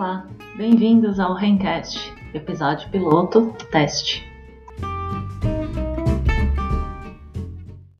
Olá, bem-vindos ao Rencast, episódio piloto teste.